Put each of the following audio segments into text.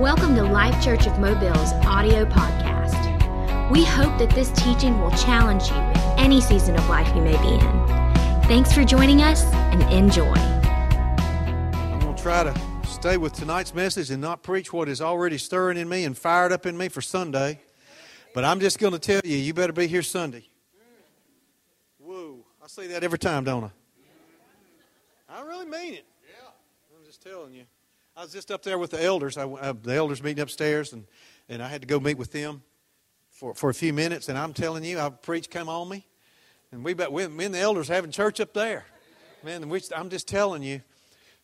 Welcome to Life Church of Mobile's audio podcast. We hope that this teaching will challenge you in any season of life you may be in. Thanks for joining us and enjoy. I'm going to try to stay with tonight's message and not preach what is already stirring in me and fired up in me for Sunday. But I'm just going to tell you, you better be here Sunday. Whoa. I say that every time, don't I? I really mean it. Yeah. I'm just telling you. I was just up there with the elders. I, uh, the elders meeting upstairs, and, and I had to go meet with them for, for a few minutes. And I'm telling you, I preach come on me. And we, we, me and the elders having church up there. Man, I'm just telling you,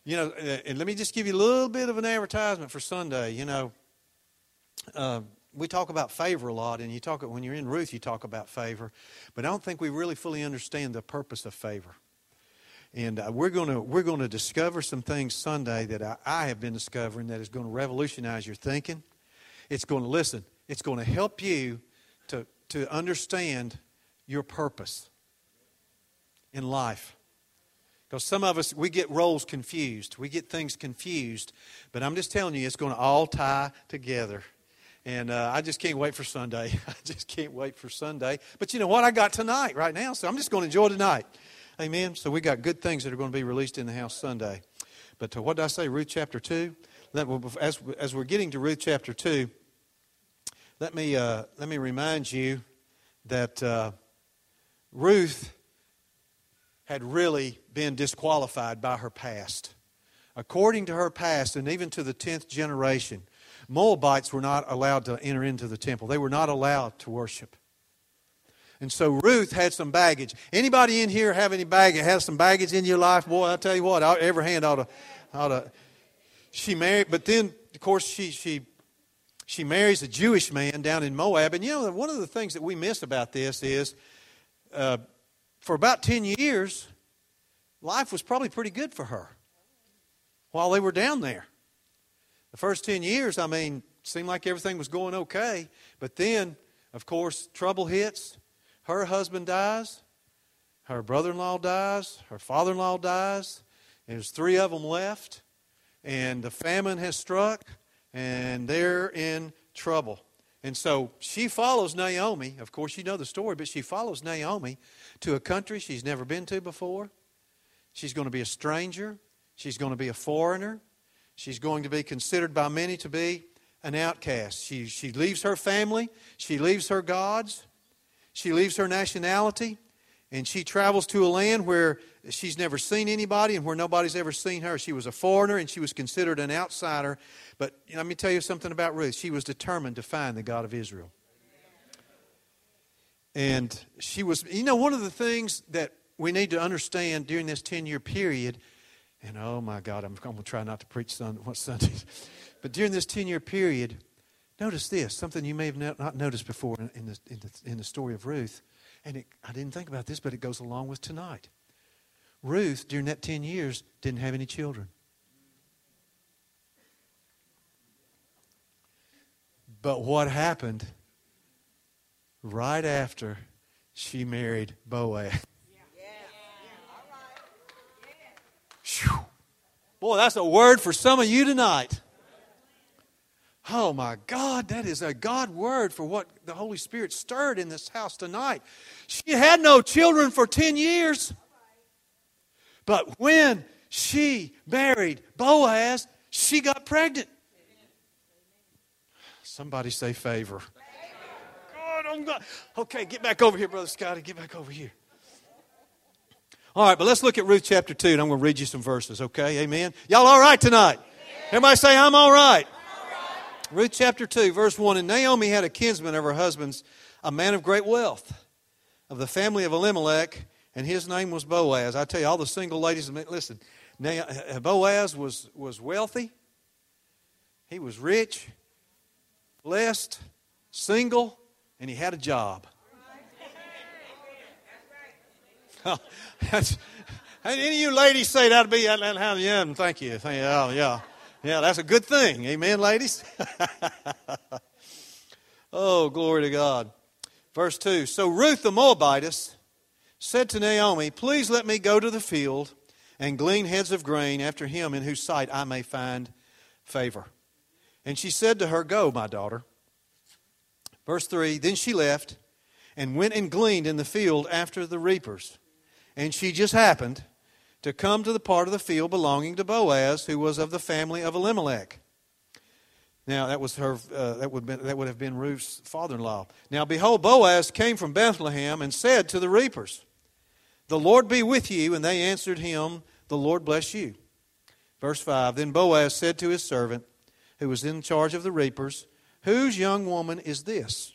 you know, uh, and let me just give you a little bit of an advertisement for Sunday. You know, uh, we talk about favor a lot, and you talk when you're in Ruth, you talk about favor, but I don't think we really fully understand the purpose of favor. And uh, we're going to we're going to discover some things Sunday that I, I have been discovering that is going to revolutionize your thinking. It's going to listen. It's going to help you to to understand your purpose in life. Because some of us, we get roles confused. We get things confused. But I'm just telling you, it's going to all tie together. And uh, I just can't wait for Sunday. I just can't wait for Sunday. But you know what? I got tonight right now, so I'm just going to enjoy tonight. Amen. So we got good things that are going to be released in the house Sunday. But to, what did I say? Ruth chapter 2? Let, as, as we're getting to Ruth chapter 2, let me, uh, let me remind you that uh, Ruth had really been disqualified by her past. According to her past, and even to the 10th generation, Moabites were not allowed to enter into the temple. They were not allowed to worship. And so Ruth had some baggage. Anybody in here have any baggage? Have some baggage in your life? Boy, I tell you what, every hand ought to, ought to. She married, but then of course she she she marries a Jewish man down in Moab. And you know, one of the things that we miss about this is, uh, for about ten years, life was probably pretty good for her while they were down there. The first ten years, I mean, seemed like everything was going okay, but then, of course, trouble hits her husband dies, her brother in law dies, her father in law dies. There's three of them left, and the famine has struck, and they're in trouble. And so she follows Naomi. Of course, you know the story, but she follows Naomi to a country she's never been to before. She's going to be a stranger. She's going to be a foreigner. She's going to be considered by many to be an outcast. She, she leaves her family. She leaves her gods. She leaves her nationality and she travels to a land where she's never seen anybody and where nobody's ever seen her. She was a foreigner and she was considered an outsider. But let me tell you something about Ruth. She was determined to find the God of Israel. And she was, you know, one of the things that we need to understand during this 10 year period, and oh my God, I'm, going to try not to preach Sunday, what Sundays, but during this 10 year period, Notice this, something you may have not noticed before in the, in the, in the story of Ruth. And it, I didn't think about this, but it goes along with tonight. Ruth, during that 10 years, didn't have any children. But what happened right after she married Boaz? Yeah. Boy, that's a word for some of you tonight. Oh my God, that is a God word for what the Holy Spirit stirred in this house tonight. She had no children for 10 years. But when she married Boaz, she got pregnant. Somebody say favor. God, I'm God. Okay, get back over here, Brother Scotty. Get back over here. All right, but let's look at Ruth chapter 2, and I'm going to read you some verses, okay? Amen. Y'all all right tonight? Everybody say, I'm all right. Ruth chapter 2, verse 1 And Naomi had a kinsman of her husband's, a man of great wealth, of the family of Elimelech, and his name was Boaz. I tell you, all the single ladies, listen, uh, Boaz was, was wealthy, he was rich, blessed, single, and he had a job. That's, any of you ladies say that'd be, yeah, thank you. Thank you. Oh, yeah. Yeah, that's a good thing. Amen, ladies? oh, glory to God. Verse 2 So Ruth the Moabitess said to Naomi, Please let me go to the field and glean heads of grain after him in whose sight I may find favor. And she said to her, Go, my daughter. Verse 3 Then she left and went and gleaned in the field after the reapers. And she just happened to come to the part of the field belonging to Boaz, who was of the family of Elimelech. Now that was her. Uh, that would been, that would have been Ruth's father-in-law. Now behold, Boaz came from Bethlehem and said to the reapers, "The Lord be with you." And they answered him, "The Lord bless you." Verse five. Then Boaz said to his servant, who was in charge of the reapers, "Whose young woman is this?"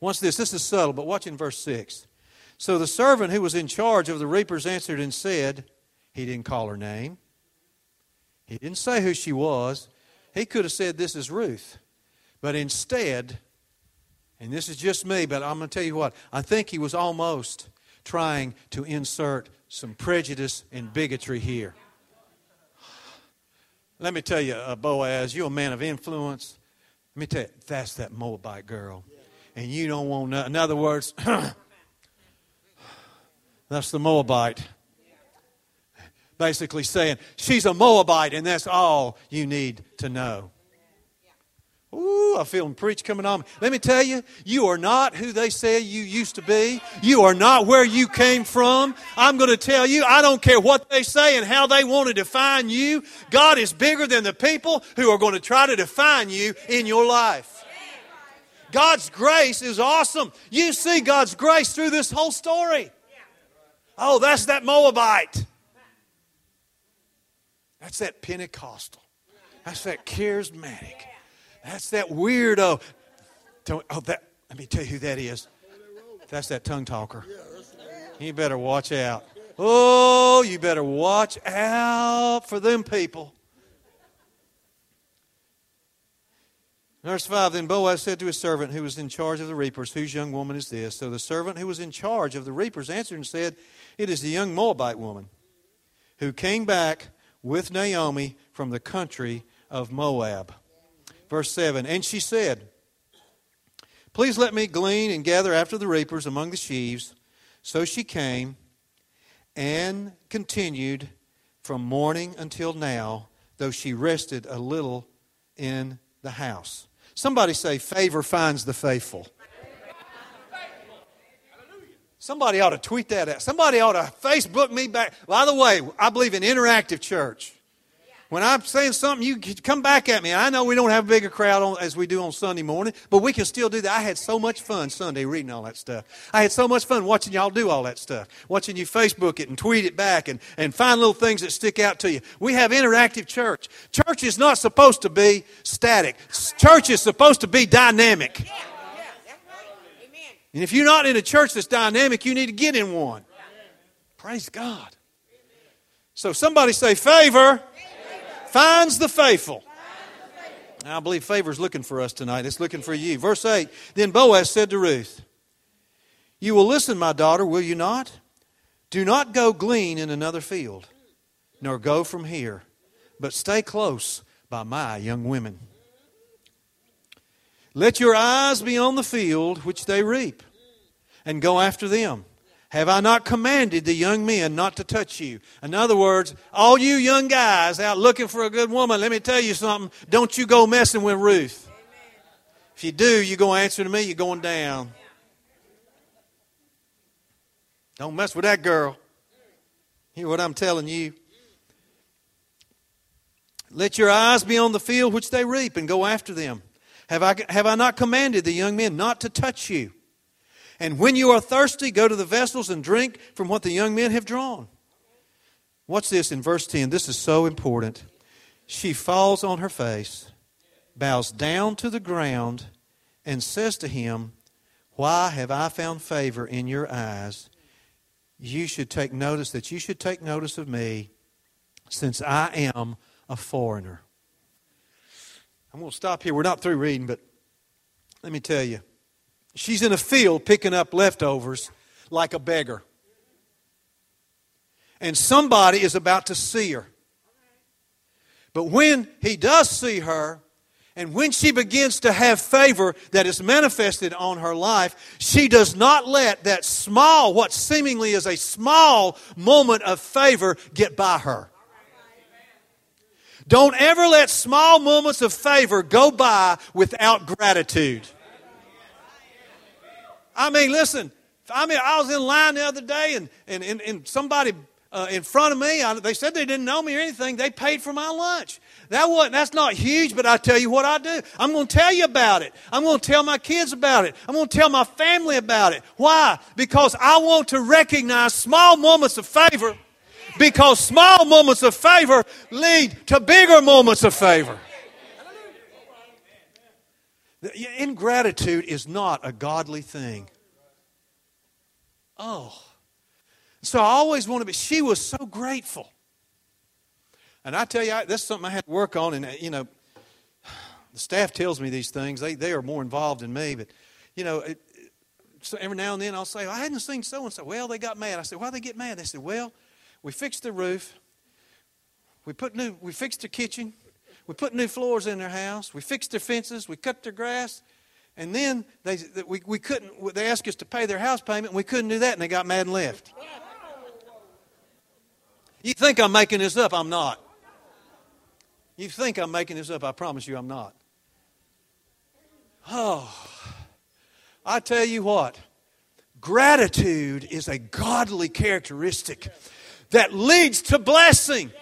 Once this. This is subtle, but watch in verse six. So the servant who was in charge of the reapers answered and said, He didn't call her name. He didn't say who she was. He could have said, This is Ruth. But instead, and this is just me, but I'm going to tell you what, I think he was almost trying to insert some prejudice and bigotry here. Let me tell you, uh, Boaz, you're a man of influence. Let me tell you, that's that Moabite girl. And you don't want, no, in other words, That's the Moabite. Basically saying, she's a Moabite, and that's all you need to know. Ooh, I feel him preach coming on. Let me tell you, you are not who they say you used to be. You are not where you came from. I'm going to tell you, I don't care what they say and how they want to define you. God is bigger than the people who are going to try to define you in your life. God's grace is awesome. You see God's grace through this whole story. Oh, that's that Moabite. That's that Pentecostal. That's that charismatic. That's that weirdo. Oh, that, let me tell you who that is. That's that tongue talker. You better watch out. Oh, you better watch out for them people. Verse 5 Then Boaz said to his servant who was in charge of the reapers, Whose young woman is this? So the servant who was in charge of the reapers answered and said, it is the young Moabite woman who came back with Naomi from the country of Moab. Verse 7 And she said, Please let me glean and gather after the reapers among the sheaves. So she came and continued from morning until now, though she rested a little in the house. Somebody say, Favor finds the faithful. Somebody ought to tweet that out. Somebody ought to Facebook me back. By the way, I believe in interactive church. When I'm saying something, you come back at me. I know we don't have a bigger crowd on, as we do on Sunday morning, but we can still do that. I had so much fun Sunday reading all that stuff. I had so much fun watching y'all do all that stuff, watching you Facebook it and tweet it back and, and find little things that stick out to you. We have interactive church. Church is not supposed to be static. Church is supposed to be dynamic. And if you're not in a church that's dynamic, you need to get in one. Praise God. So somebody say, favor, finds the faithful. I believe favor's looking for us tonight. It's looking for you. Verse 8 Then Boaz said to Ruth, You will listen, my daughter, will you not? Do not go glean in another field, nor go from here, but stay close by my young women. Let your eyes be on the field which they reap, and go after them. Have I not commanded the young men not to touch you? In other words, all you young guys out looking for a good woman, let me tell you something. Don't you go messing with Ruth. If you do, you're going to answer to me, you're going down. Don't mess with that girl. Hear what I'm telling you. Let your eyes be on the field which they reap and go after them. Have I, have I not commanded the young men not to touch you? And when you are thirsty, go to the vessels and drink from what the young men have drawn. What's this in verse 10? This is so important. She falls on her face, bows down to the ground, and says to him, Why have I found favor in your eyes? You should take notice that you should take notice of me, since I am a foreigner. I'm going to stop here. We're not through reading, but let me tell you. She's in a field picking up leftovers like a beggar. And somebody is about to see her. But when he does see her, and when she begins to have favor that is manifested on her life, she does not let that small, what seemingly is a small moment of favor, get by her. Don't ever let small moments of favor go by without gratitude. I mean, listen, I mean, I was in line the other day and, and, and, and somebody uh, in front of me, I, they said they didn't know me or anything. They paid for my lunch. That wasn't, that's not huge, but I tell you what I do. I'm going to tell you about it. I'm going to tell my kids about it. I'm going to tell my family about it. Why? Because I want to recognize small moments of favor because small moments of favor lead to bigger moments of favor. Ingratitude is not a godly thing. Oh. So I always want to be, she was so grateful. And I tell you, I, this is something I had to work on. And, uh, you know, the staff tells me these things. They, they are more involved than me. But, you know, it, so every now and then I'll say, I hadn't seen so and so. Well, they got mad. I said, why they get mad? They said, well, we fixed the roof. We put new, we fixed the kitchen. We put new floors in their house. We fixed their fences. We cut their grass. And then they, we, we couldn't, they asked us to pay their house payment, and we couldn't do that, and they got mad and left. You think I'm making this up? I'm not. You think I'm making this up? I promise you I'm not. Oh, I tell you what, gratitude is a godly characteristic that leads to blessing.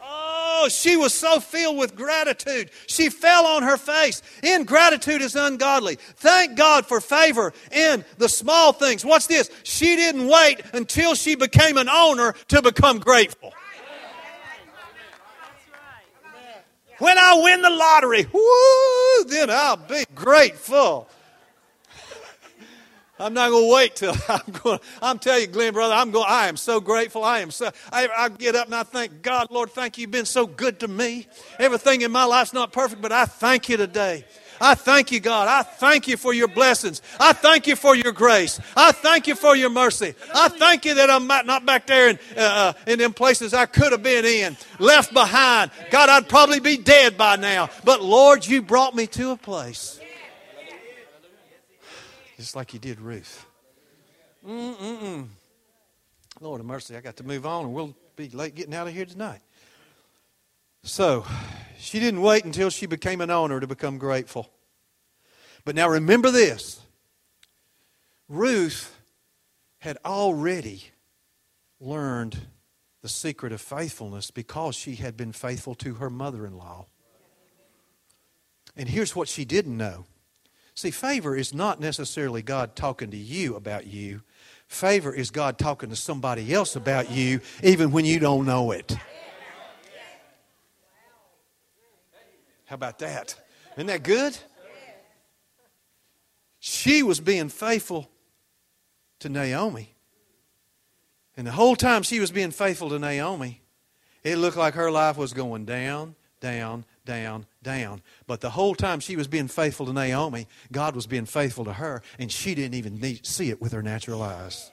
Oh, she was so filled with gratitude. She fell on her face. Ingratitude is ungodly. Thank God for favor in the small things. What's this? She didn't wait until she became an owner to become grateful. When I win the lottery, whoo, then I'll be grateful. I'm not going to wait till I'm going. I'm telling you, Glenn, brother, I'm going. I am so grateful. I am so. I, I get up and I thank God, Lord, thank you. You've been so good to me. Everything in my life's not perfect, but I thank you today. I thank you, God. I thank you for your blessings. I thank you for your grace. I thank you for your mercy. I thank you that I'm not back there in, uh, uh, in them places I could have been in, left behind. God, I'd probably be dead by now. But Lord, you brought me to a place just like you did Ruth. Mm-mm-mm. Lord of mercy, I got to move on and we'll be late getting out of here tonight. So, she didn't wait until she became an owner to become grateful. But now remember this Ruth had already learned the secret of faithfulness because she had been faithful to her mother in law. And here's what she didn't know See, favor is not necessarily God talking to you about you. Favor is God talking to somebody else about you, even when you don't know it. How about that? Isn't that good? She was being faithful to Naomi. And the whole time she was being faithful to Naomi, it looked like her life was going down, down, down, down. But the whole time she was being faithful to Naomi, God was being faithful to her, and she didn't even need, see it with her natural eyes.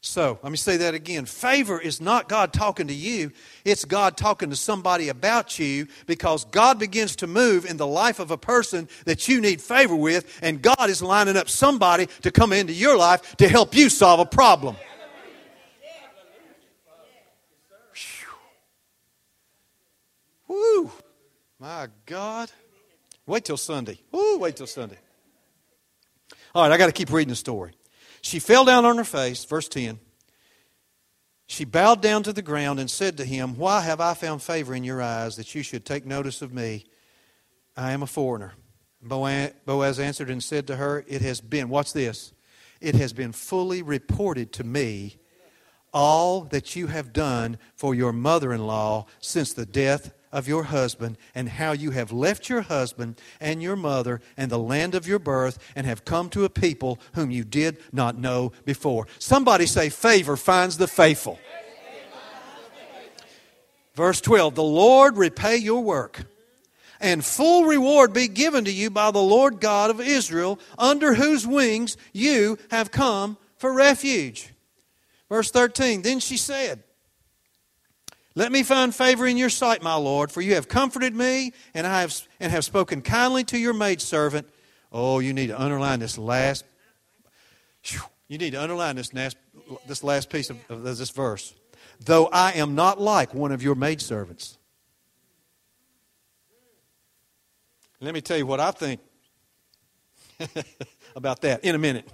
So, let me say that again. Favor is not God talking to you, it's God talking to somebody about you because God begins to move in the life of a person that you need favor with, and God is lining up somebody to come into your life to help you solve a problem. Woo! My God. Wait till Sunday. Ooh, wait till Sunday. All right, I got to keep reading the story. She fell down on her face, verse 10. She bowed down to the ground and said to him, Why have I found favor in your eyes that you should take notice of me? I am a foreigner. Boaz answered and said to her, It has been, what's this? It has been fully reported to me all that you have done for your mother in law since the death of your husband and how you have left your husband and your mother and the land of your birth and have come to a people whom you did not know before. Somebody say, Favor finds the faithful. Verse 12 The Lord repay your work, and full reward be given to you by the Lord God of Israel, under whose wings you have come for refuge. Verse 13 Then she said, let me find favor in your sight, my Lord, for you have comforted me and I have, and have spoken kindly to your maidservant. Oh, you need to underline this last. You need to underline this last, this last piece of, of this verse. though I am not like one of your maidservants. Let me tell you what I think about that in a minute.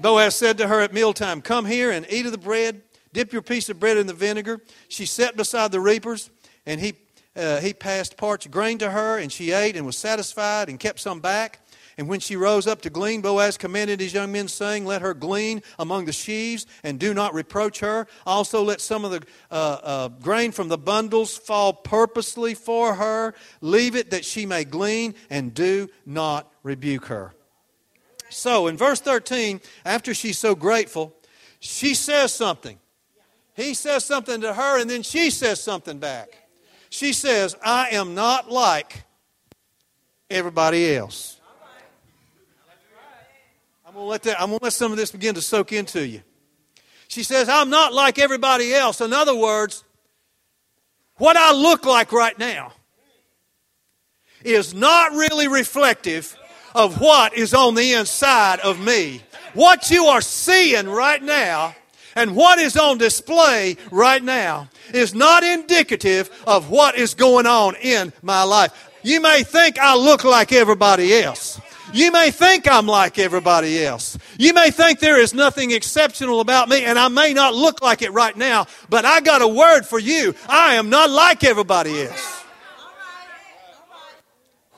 Boaz said to her at mealtime, Come here and eat of the bread, dip your piece of bread in the vinegar. She sat beside the reapers, and he, uh, he passed parched grain to her, and she ate and was satisfied and kept some back. And when she rose up to glean, Boaz commanded his young men, saying, Let her glean among the sheaves, and do not reproach her. Also, let some of the uh, uh, grain from the bundles fall purposely for her. Leave it that she may glean, and do not rebuke her. So, in verse 13, after she's so grateful, she says something. He says something to her, and then she says something back. She says, I am not like everybody else. I'm gonna let that, I'm gonna let some of this begin to soak into you. She says, I'm not like everybody else. In other words, what I look like right now is not really reflective of what is on the inside of me. What you are seeing right now and what is on display right now is not indicative of what is going on in my life. You may think I look like everybody else. You may think I'm like everybody else. You may think there is nothing exceptional about me, and I may not look like it right now, but I got a word for you. I am not like everybody else.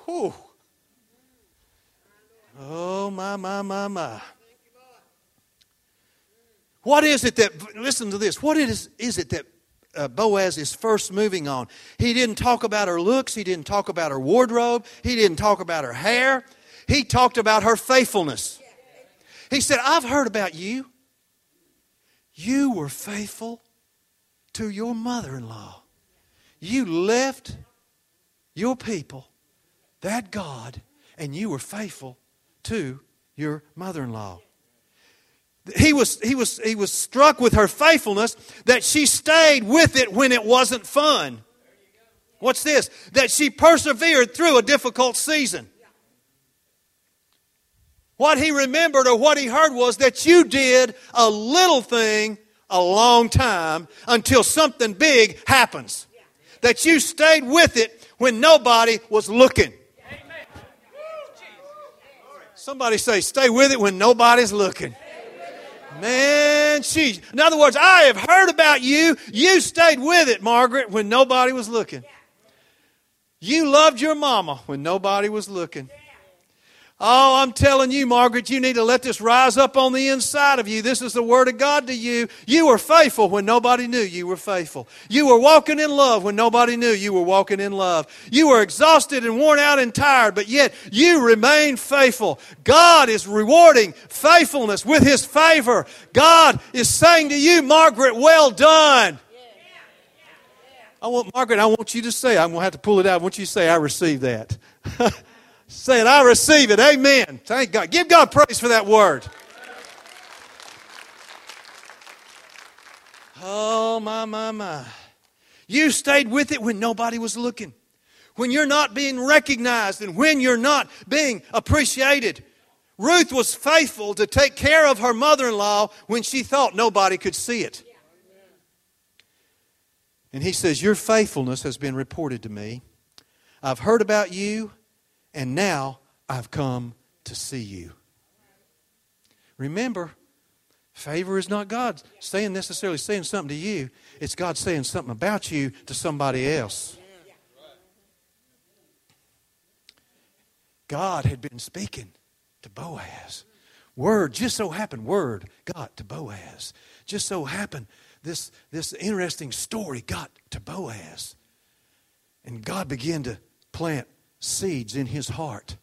Whew. Oh, my, my, my, my. What is it that, listen to this, what is, is it that uh, Boaz is first moving on? He didn't talk about her looks, he didn't talk about her wardrobe, he didn't talk about her hair, he talked about her faithfulness. He said, I've heard about you. You were faithful to your mother in law. You left your people, that God, and you were faithful to your mother in law. He was, he, was, he was struck with her faithfulness that she stayed with it when it wasn't fun. What's this? That she persevered through a difficult season. What he remembered or what he heard was that you did a little thing a long time until something big happens. That you stayed with it when nobody was looking. Somebody say, stay with it when nobody's looking. Man, she. In other words, I have heard about you. You stayed with it, Margaret, when nobody was looking. You loved your mama when nobody was looking. Oh, I'm telling you, Margaret, you need to let this rise up on the inside of you. This is the Word of God to you. You were faithful when nobody knew you were faithful. You were walking in love when nobody knew you were walking in love. You were exhausted and worn out and tired, but yet you remained faithful. God is rewarding faithfulness with His favor. God is saying to you, Margaret, well done. I want, Margaret, I want you to say, I'm going to have to pull it out. I want you to say, I received that. saying, I receive it. Amen. Thank God. Give God praise for that word. Oh, my, my, my. You stayed with it when nobody was looking, when you're not being recognized, and when you're not being appreciated. Ruth was faithful to take care of her mother in law when she thought nobody could see it. And he says, Your faithfulness has been reported to me. I've heard about you and now I've come to see you. Remember, favor is not God saying necessarily saying something to you, it's God saying something about you to somebody else. God had been speaking to Boaz. Word just so happened, word got to Boaz. Just so happened, this, this interesting story got to Boaz. And God began to plant seeds in his heart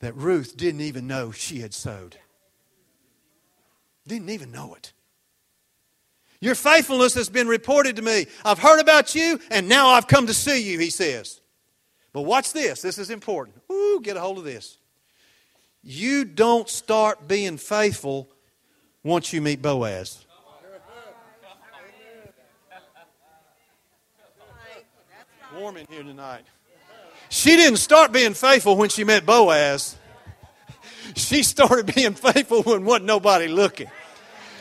that Ruth didn't even know she had sowed. Didn't even know it. Your faithfulness has been reported to me. I've heard about you, and now I've come to see you, he says. But watch this. This is important. Ooh, get a hold of this. You don't start being faithful once you meet Boaz. Warm in here tonight. She didn't start being faithful when she met Boaz. She started being faithful when wasn't nobody looking.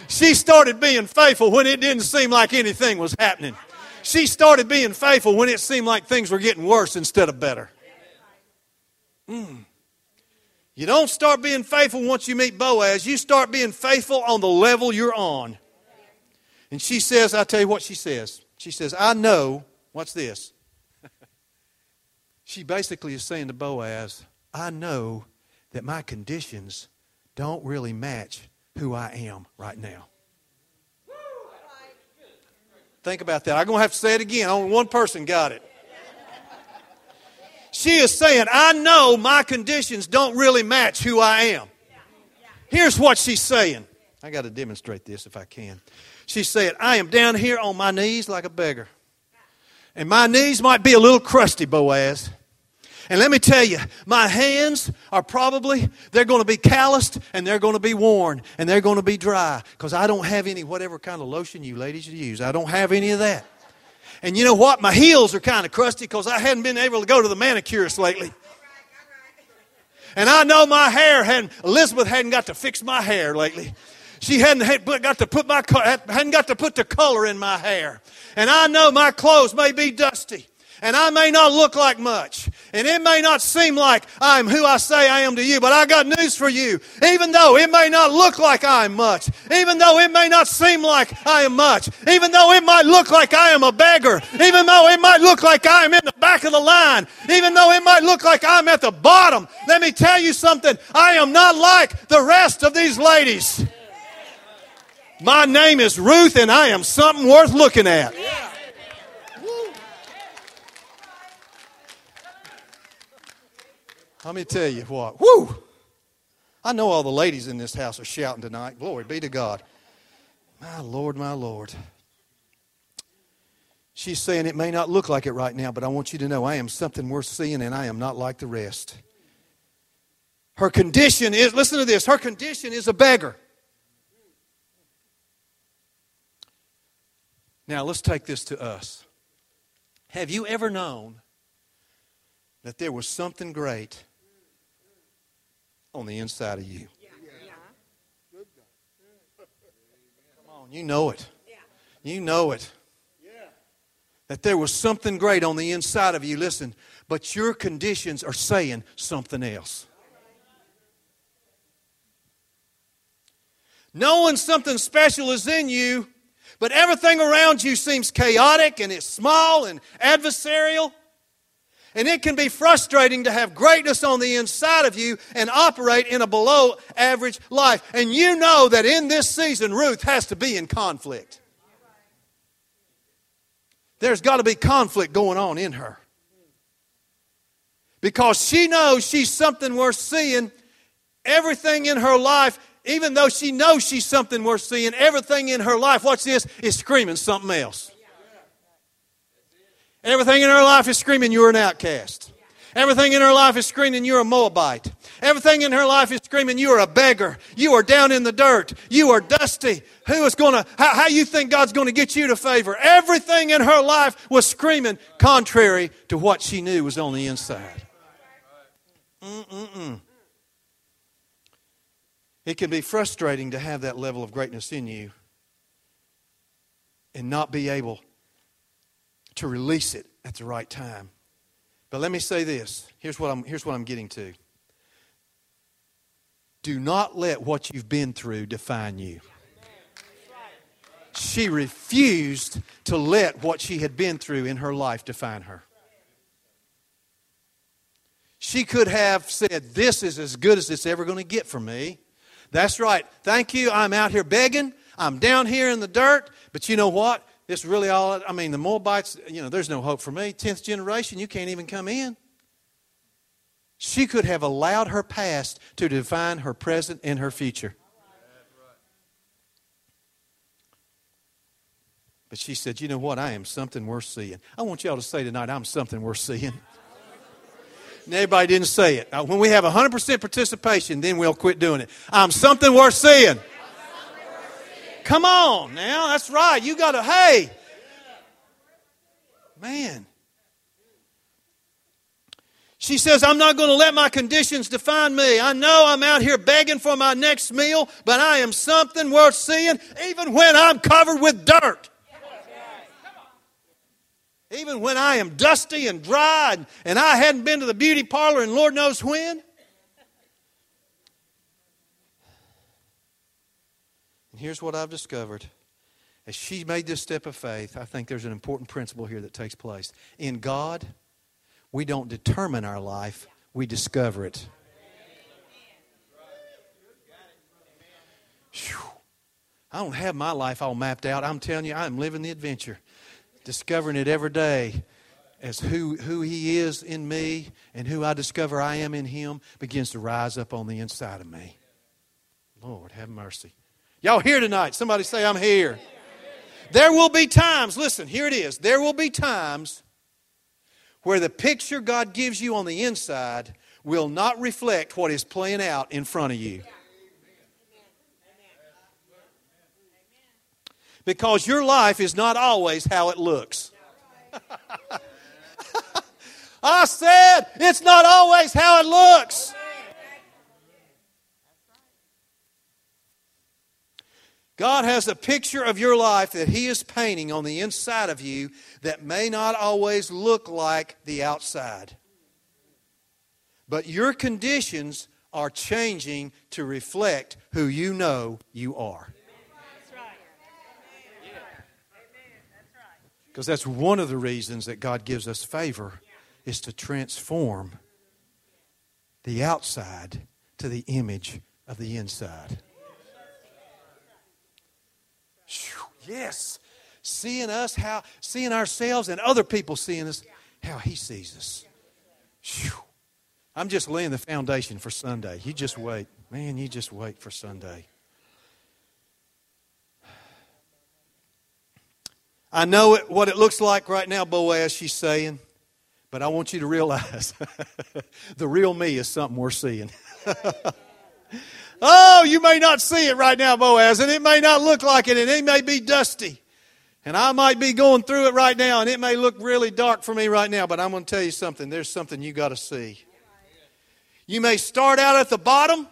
She started being faithful when it didn't seem like anything was happening. She started being faithful when it seemed like things were getting worse instead of better. Mm. You don't start being faithful once you meet Boaz. You start being faithful on the level you're on. And she says, I'll tell you what she says. She says, I know, what's this? She basically is saying to Boaz, I know that my conditions don't really match who I am right now. Think about that. I'm going to have to say it again. Only one person got it. She is saying, I know my conditions don't really match who I am. Here's what she's saying. I got to demonstrate this if I can. She said, I am down here on my knees like a beggar. And my knees might be a little crusty, Boaz. And let me tell you, my hands are probably, they're going to be calloused and they're going to be worn and they're going to be dry because I don't have any, whatever kind of lotion you ladies use. I don't have any of that. And you know what? My heels are kind of crusty because I hadn't been able to go to the manicurist lately. And I know my hair hadn't, Elizabeth hadn't got to fix my hair lately. She hadn't got to put my, hadn't got to put the color in my hair. And I know my clothes may be dusty. And I may not look like much. And it may not seem like I'm who I say I am to you, but I got news for you. Even though it may not look like I am much, even though it may not seem like I am much, even though it might look like I am a beggar, even though it might look like I am in the back of the line, even though it might look like I'm at the bottom, let me tell you something. I am not like the rest of these ladies. My name is Ruth, and I am something worth looking at. Let me tell you what. Woo! I know all the ladies in this house are shouting tonight. Glory be to God. My Lord, my Lord. She's saying it may not look like it right now, but I want you to know I am something worth seeing and I am not like the rest. Her condition is, listen to this, her condition is a beggar. Now let's take this to us. Have you ever known that there was something great on the inside of you. Come on, you know it. You know it. That there was something great on the inside of you. Listen, but your conditions are saying something else. Knowing something special is in you, but everything around you seems chaotic and it's small and adversarial. And it can be frustrating to have greatness on the inside of you and operate in a below average life. And you know that in this season, Ruth has to be in conflict. There's got to be conflict going on in her. Because she knows she's something worth seeing. Everything in her life, even though she knows she's something worth seeing, everything in her life, watch this, is screaming something else. Everything in her life is screaming, You're an outcast. Everything in her life is screaming, You're a Moabite. Everything in her life is screaming, You are a beggar. You are down in the dirt. You are dusty. Who is going to, how, how you think God's going to get you to favor? Everything in her life was screaming contrary to what she knew was on the inside. Mm-mm-mm. It can be frustrating to have that level of greatness in you and not be able to release it at the right time. But let me say this. Here's what I'm, here's what I'm getting to. Do not let what you've been through define you. She refused to let what she had been through in her life define her. She could have said, This is as good as it's ever going to get for me. That's right. Thank you. I'm out here begging. I'm down here in the dirt. But you know what? It's really all, I mean, the Moabites, you know, there's no hope for me. 10th generation, you can't even come in. She could have allowed her past to define her present and her future. But she said, You know what? I am something worth seeing. I want y'all to say tonight, I'm something worth seeing. And everybody didn't say it. When we have 100% participation, then we'll quit doing it. I'm something worth seeing. Come on now. That's right. You got to, hey. Man. She says, I'm not going to let my conditions define me. I know I'm out here begging for my next meal, but I am something worth seeing even when I'm covered with dirt. Even when I am dusty and dry and, I hadn't been to the beauty parlor and Lord knows when. And here's what I've discovered. As she made this step of faith, I think there's an important principle here that takes place. In God, we don't determine our life, we discover it. Whew. I don't have my life all mapped out. I'm telling you, I'm living the adventure, discovering it every day as who, who He is in me and who I discover I am in Him begins to rise up on the inside of me. Lord, have mercy. Y'all here tonight? Somebody say, I'm here. There will be times, listen, here it is. There will be times where the picture God gives you on the inside will not reflect what is playing out in front of you. Because your life is not always how it looks. I said it's not always how it looks. God has a picture of your life that He is painting on the inside of you that may not always look like the outside. But your conditions are changing to reflect who you know you are. Because that's one of the reasons that God gives us favor is to transform the outside to the image of the inside. Yes. Seeing us how seeing ourselves and other people seeing us how he sees us. I'm just laying the foundation for Sunday. You just wait. Man, you just wait for Sunday. I know it, what it looks like right now, Boaz, she's saying, but I want you to realize the real me is something we're seeing. Oh, you may not see it right now, Boaz, and it may not look like it, and it may be dusty. And I might be going through it right now, and it may look really dark for me right now, but I'm going to tell you something. There's something you got to see. You may start out at the bottom,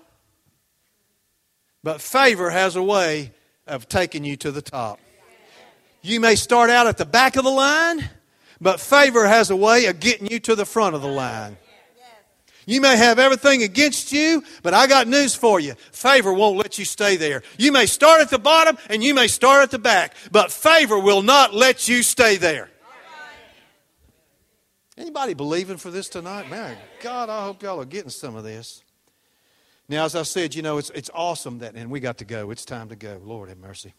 but favor has a way of taking you to the top. You may start out at the back of the line, but favor has a way of getting you to the front of the line. You may have everything against you, but I got news for you. Favor won't let you stay there. You may start at the bottom and you may start at the back, but favor will not let you stay there. Anybody believing for this tonight? Man, God, I hope y'all are getting some of this. Now, as I said, you know, it's, it's awesome that, and we got to go. It's time to go. Lord have mercy.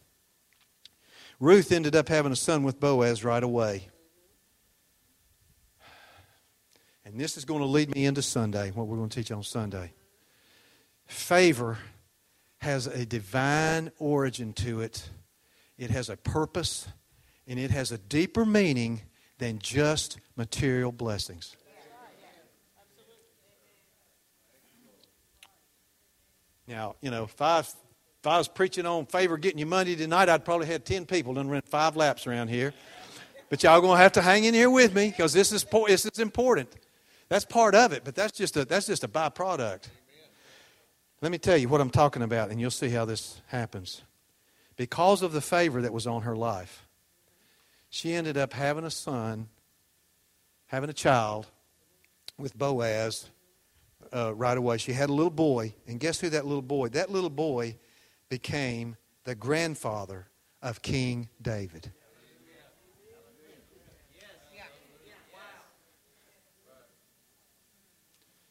Ruth ended up having a son with Boaz right away. And this is going to lead me into Sunday, what we're going to teach on Sunday. Favor has a divine origin to it, it has a purpose, and it has a deeper meaning than just material blessings. Now, you know, if I, if I was preaching on favor getting you money tonight, I'd probably had 10 people done run five laps around here. But y'all going to have to hang in here with me because this is, this is important. That's part of it, but that's just a, that's just a byproduct. Let me tell you what I'm talking about, and you'll see how this happens. Because of the favor that was on her life, she ended up having a son, having a child with Boaz uh, right away. She had a little boy, and guess who that little boy? That little boy became the grandfather of King David.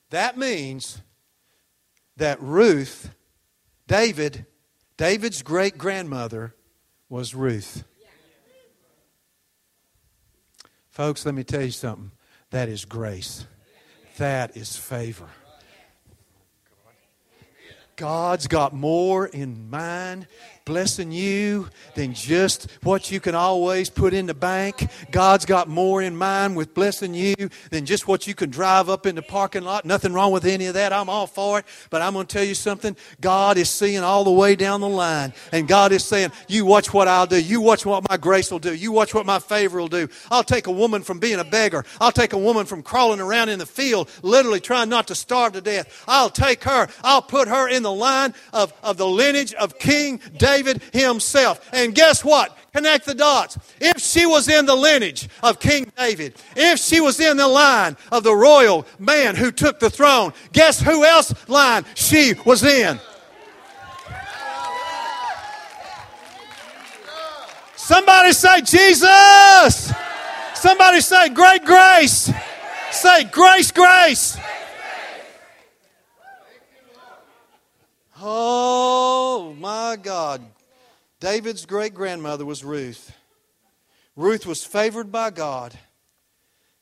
That means that Ruth, David, David's great grandmother was Ruth. Folks, let me tell you something. That is grace. That is favor. God's got more in mind blessing you than just what you can always put in the bank. God's got more in mind with blessing you than just what you can drive up in the parking lot. Nothing wrong with any of that. I'm all for it. But I'm going to tell you something. God is seeing all the way down the line. And God is saying, You watch what I'll do. You watch what my grace will do. You watch what my favor will do. I'll take a woman from being a beggar. I'll take a woman from crawling around in the field, literally trying not to starve to death. I'll take her. I'll put her in the line of, of the lineage of King David himself. And guess what? Connect the dots. If she was in the lineage of King David, if she was in the line of the royal man who took the throne, guess who else line she was in? Somebody say Jesus. Somebody say great grace. Say grace, grace. Oh my God. David's great grandmother was Ruth. Ruth was favored by God.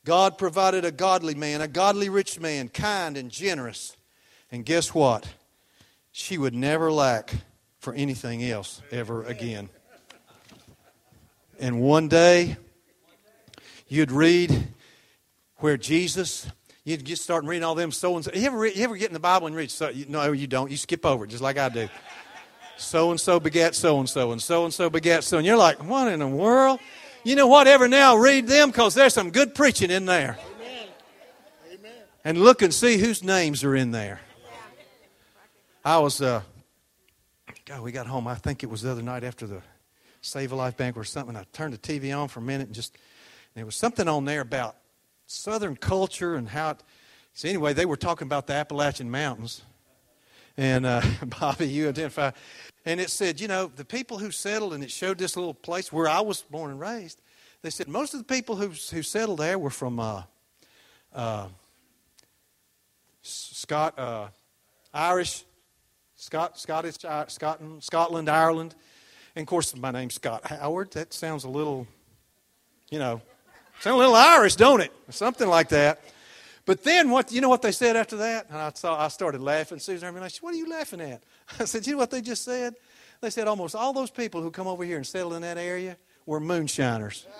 God provided a godly man, a godly rich man, kind and generous. And guess what? She would never lack for anything else ever again. And one day, you'd read where Jesus you just start reading all them so and so. You ever, you ever get in the Bible and read? So, you, no, you don't. You skip over it just like I do. So and so begat so and so, and so and so begat so. And you're like, what in the world? You know what? Ever now read them because there's some good preaching in there. Amen. Amen. And look and see whose names are in there. I was, uh, God, we got home. I think it was the other night after the Save a Life banquet or something. I turned the TV on for a minute and just, and there was something on there about Southern culture and how it. So, anyway, they were talking about the Appalachian Mountains. And uh, Bobby, you identify. And it said, you know, the people who settled, and it showed this little place where I was born and raised. They said most of the people who, who settled there were from uh, uh, Scott, uh, Irish, Scott, Scottish, uh, Scotland, Scotland, Ireland. And of course, my name's Scott Howard. That sounds a little, you know, Sound a little Irish, don't it? something like that. But then what you know what they said after that? And I saw I started laughing. Susan I said, What are you laughing at? I said, You know what they just said? They said almost all those people who come over here and settle in that area were moonshiners.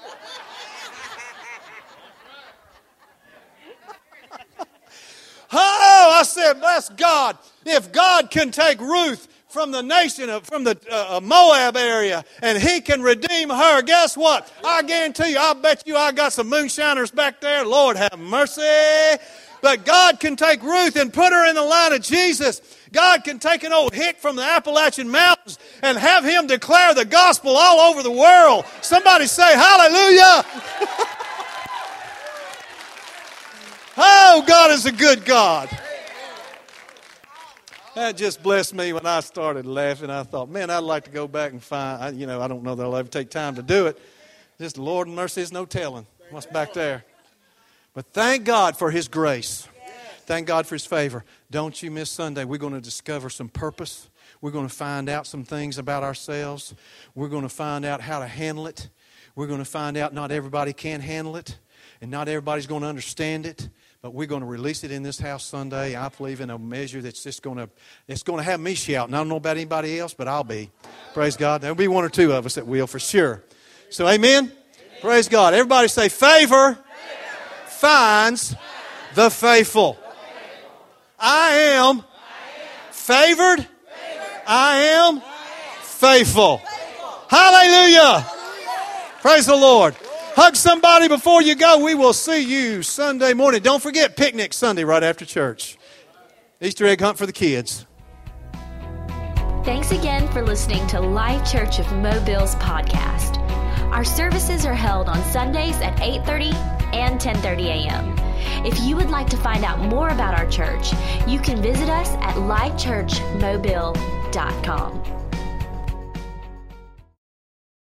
oh, I said, bless God. If God can take Ruth from the nation of, from the uh, uh, Moab area, and he can redeem her. Guess what? I guarantee you, I bet you I got some moonshiners back there. Lord have mercy. But God can take Ruth and put her in the line of Jesus. God can take an old hick from the Appalachian Mountains and have him declare the gospel all over the world. Somebody say hallelujah. oh, God is a good God. That just blessed me when I started laughing. I thought, man, I'd like to go back and find, you know, I don't know that I'll ever take time to do it. Just Lord and mercy is no telling what's back there. But thank God for His grace. Thank God for His favor. Don't you miss Sunday. We're going to discover some purpose. We're going to find out some things about ourselves. We're going to find out how to handle it. We're going to find out not everybody can handle it, and not everybody's going to understand it but we're going to release it in this house Sunday. I believe in a measure that's just going to it's going to have me shouting. I don't know about anybody else, but I'll be. Praise God. There'll be one or two of us that will for sure. So, amen. Praise God. Everybody say, favor, finds the faithful. I am favored. I am faithful. Hallelujah. Praise the Lord. Hug somebody before you go. We will see you Sunday morning. Don't forget picnic Sunday right after church. Easter egg hunt for the kids. Thanks again for listening to Life Church of Mobile's podcast. Our services are held on Sundays at 8:30 and 10:30 a.m. If you would like to find out more about our church, you can visit us at lifechurchmobile.com.